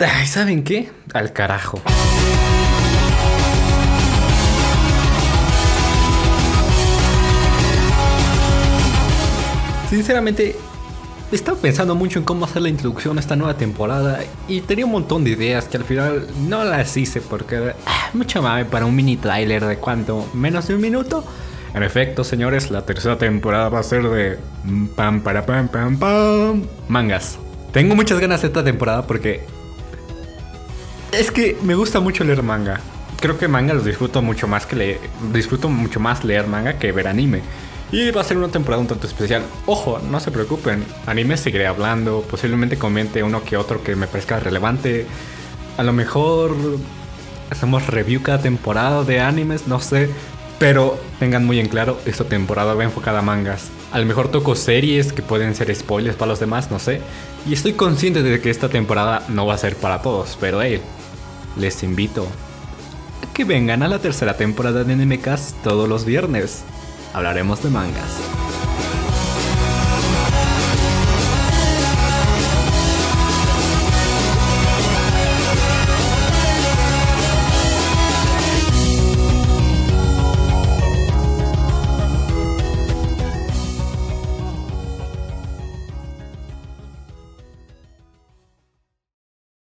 Ay, ¿saben qué? Al carajo. Sinceramente, he estado pensando mucho en cómo hacer la introducción a esta nueva temporada y tenía un montón de ideas que al final no las hice porque ah, mucha mame para un mini trailer de cuánto, menos de un minuto. En efecto, señores, la tercera temporada va a ser de pam para pam pam pam mangas. Tengo muchas ganas de esta temporada porque es que me gusta mucho leer manga. Creo que manga los disfruto mucho más que leer, disfruto mucho más leer manga que ver anime. Y va a ser una temporada un tanto especial. Ojo, no se preocupen. Anime seguiré hablando. Posiblemente comente uno que otro que me parezca relevante. A lo mejor hacemos review cada temporada de animes, no sé. Pero tengan muy en claro, esta temporada va enfocada a mangas. A lo mejor toco series que pueden ser spoilers para los demás, no sé. Y estoy consciente de que esta temporada no va a ser para todos, pero hey, les invito a que vengan a la tercera temporada de NMCast todos los viernes hablaremos de mangas.